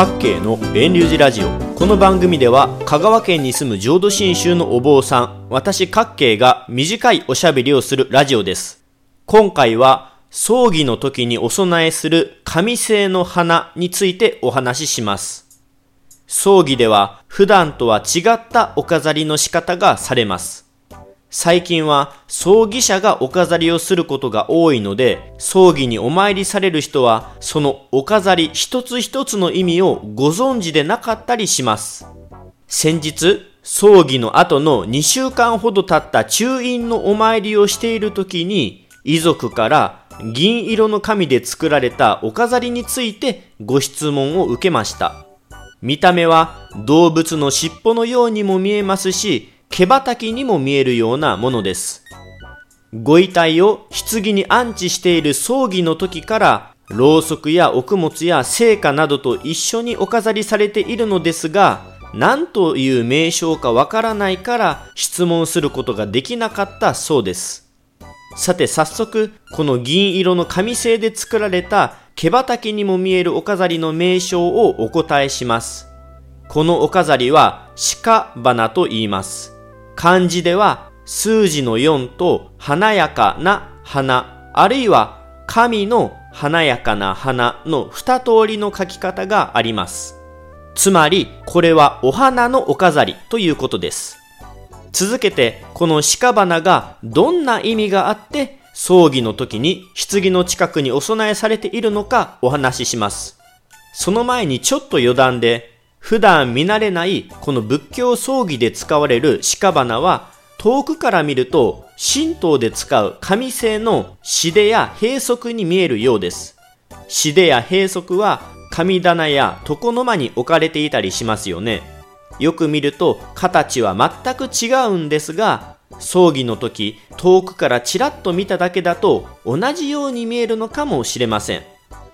各系の遠流寺ラジオ。この番組では香川県に住む浄土真宗のお坊さん私各系が短いおしゃべりをするラジオです。今回は葬儀の時にお供えする紙製の花についてお話しします。葬儀では普段とは違ったお飾りの仕方がされます。最近は葬儀者がお飾りをすることが多いので、葬儀にお参りされる人は、そのお飾り一つ一つの意味をご存知でなかったりします。先日、葬儀の後の2週間ほど経った中院のお参りをしている時に、遺族から銀色の紙で作られたお飾りについてご質問を受けました。見た目は動物の尻尾のようにも見えますし、毛羽滝にも見えるようなものです。ご遺体を棺に安置している葬儀の時から、ろうそくやお供や聖火などと一緒にお飾りされているのですが、何という名称かわからないから質問することができなかったそうです。さて早速、この銀色の紙製で作られた毛羽滝にも見えるお飾りの名称をお答えします。このお飾りは鹿花と言います。漢字では数字の4と華やかな花、あるいは神の華やかな花の二通りの書き方があります。つまり、これはお花のお飾りということです。続けて、この鹿花がどんな意味があって、葬儀の時に棺の近くにお供えされているのかお話しします。その前にちょっと余談で、普段見慣れないこの仏教葬儀で使われる鹿花は遠くから見ると神道で使う紙製の紙でや閉塞に見えるようです。紙でや閉塞は神棚や床の間に置かれていたりしますよね。よく見ると形は全く違うんですが、葬儀の時遠くからちらっと見ただけだと同じように見えるのかもしれません。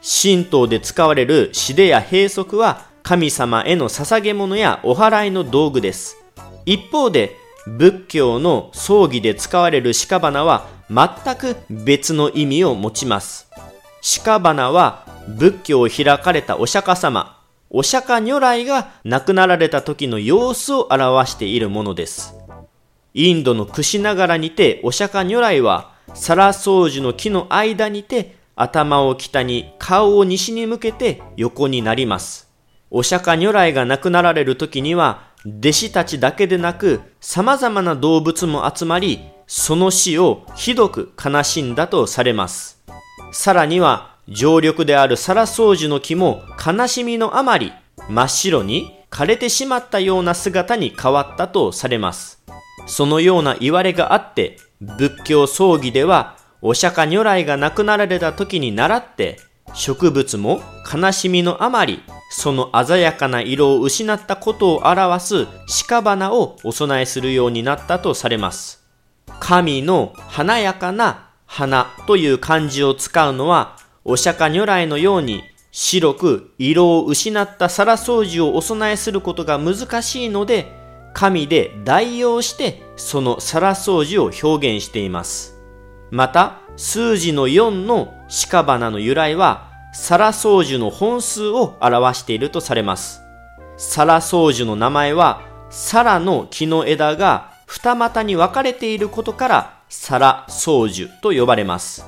神道で使われる紙でや閉塞は神様への捧げ物やお祓いの道具です。一方で、仏教の葬儀で使われる鹿花は全く別の意味を持ちます。鹿花は仏教を開かれたお釈迦様、お釈迦如来が亡くなられた時の様子を表しているものです。インドの櫛ながらにてお釈迦如来は、サラソウジの木の間にて頭を北に顔を西に向けて横になります。お釈迦如来が亡くなられる時には、弟子たちだけでなく、様々な動物も集まり、その死をひどく悲しんだとされます。さらには、常緑であるサラソウジの木も悲しみのあまり、真っ白に枯れてしまったような姿に変わったとされます。そのような言われがあって、仏教葬儀では、お釈迦如来が亡くなられた時に倣って、植物も悲しみのあまりその鮮やかな色を失ったことを表す鹿花をお供えするようになったとされます。神の華やかな花という漢字を使うのは、お釈迦如来のように白く色を失った皿掃除をお供えすることが難しいので、神で代用してその皿掃除を表現しています。また、数字の4の鹿花の由来は、サラソウジュの本数を表しているとされます。サラソウジュの名前は、サラの木の枝が二股に分かれていることから、サラソウジュと呼ばれます。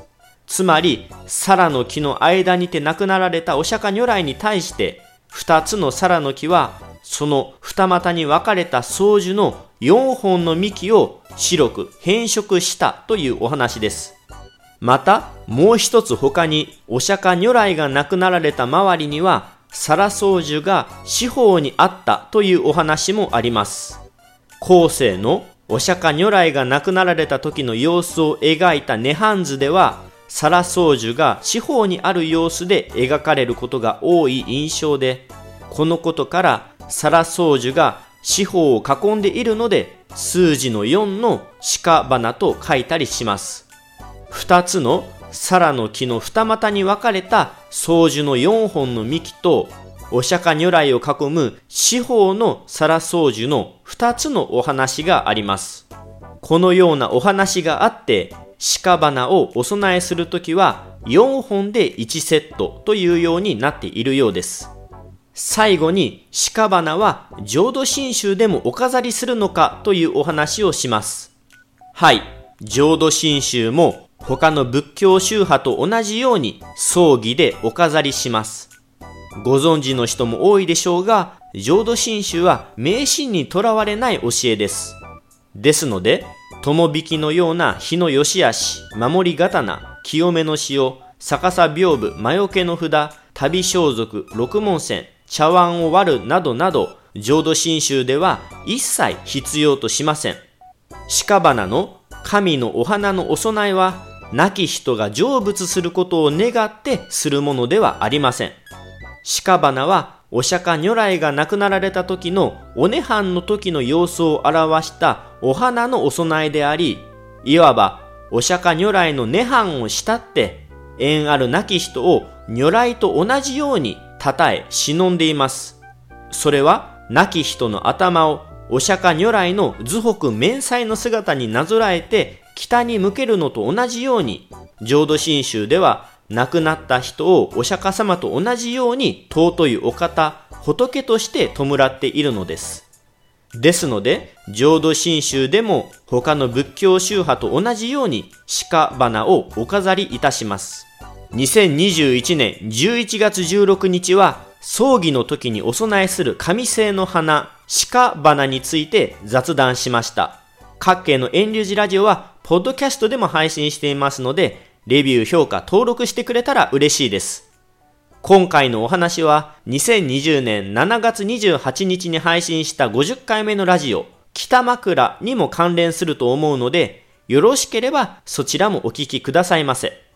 つまり、サラの木の間にて亡くなられたお釈迦如来に対して、二つのサラの木は、その二股に分かれた宗樹の四本の幹を白く変色したというお話です。また、もう一つ他に、お釈迦如来が亡くなられた周りには、サラソウジュが四方にあったというお話もあります。後世のお釈迦如来が亡くなられた時の様子を描いた涅槃図では、サラソウジュが四方にある様子で描かれることが多い印象で、このことからサラソウジュが四方を囲んでいるので、数字の4の鹿花と書いたりします。二つの皿の木の二股に分かれた宗樹の四本の幹と、お釈迦如来を囲む四方の皿宗樹の二つのお話があります。このようなお話があって、鹿花をお供えするときは4本で1セットというようになっているようです。最後に鹿花は浄土真宗でもお飾りするのかというお話をします。はい、浄土真宗も他の仏教宗派と同じように葬儀でお飾りします。ご存知の人も多いでしょうが、浄土真宗は迷信にとらわれない教えです。ですので、友引きのような日の良し悪し、守り刀、清めの塩、逆さ屏風、魔除けの札、旅装束、六門線、茶碗を割るなどなど、浄土真宗では一切必要としません。鹿花の神のお花のお供えは、亡き人が成仏することを願ってするものではありません。鹿花はお釈迦如来が亡くなられた時のお涅槃の時の様子を表したお花のお供えであり、いわばお釈迦如来の涅槃を慕って、縁ある亡き人を如来と同じように称え忍んでいます。それは亡き人の頭をお釈迦如来の図北面祭の姿になぞらえて北に向けるのと同じように、浄土真宗では亡くなった人をお釈迦様と同じように尊いお方、仏として弔っているのです。ですので、浄土真宗でも他の仏教宗派と同じように鹿花をお飾りいたします。2021年11月16日は葬儀の時にお供えする神聖の花、鹿花について雑談しました。各系の遠流寺ラジオは、ポッドキャストでも配信していますので、レビュー、評価、登録してくれたら嬉しいです。今回のお話は2020年7月28日に配信した50回目のラジオ、北枕にも関連すると思うので、よろしければそちらもお聞きくださいませ。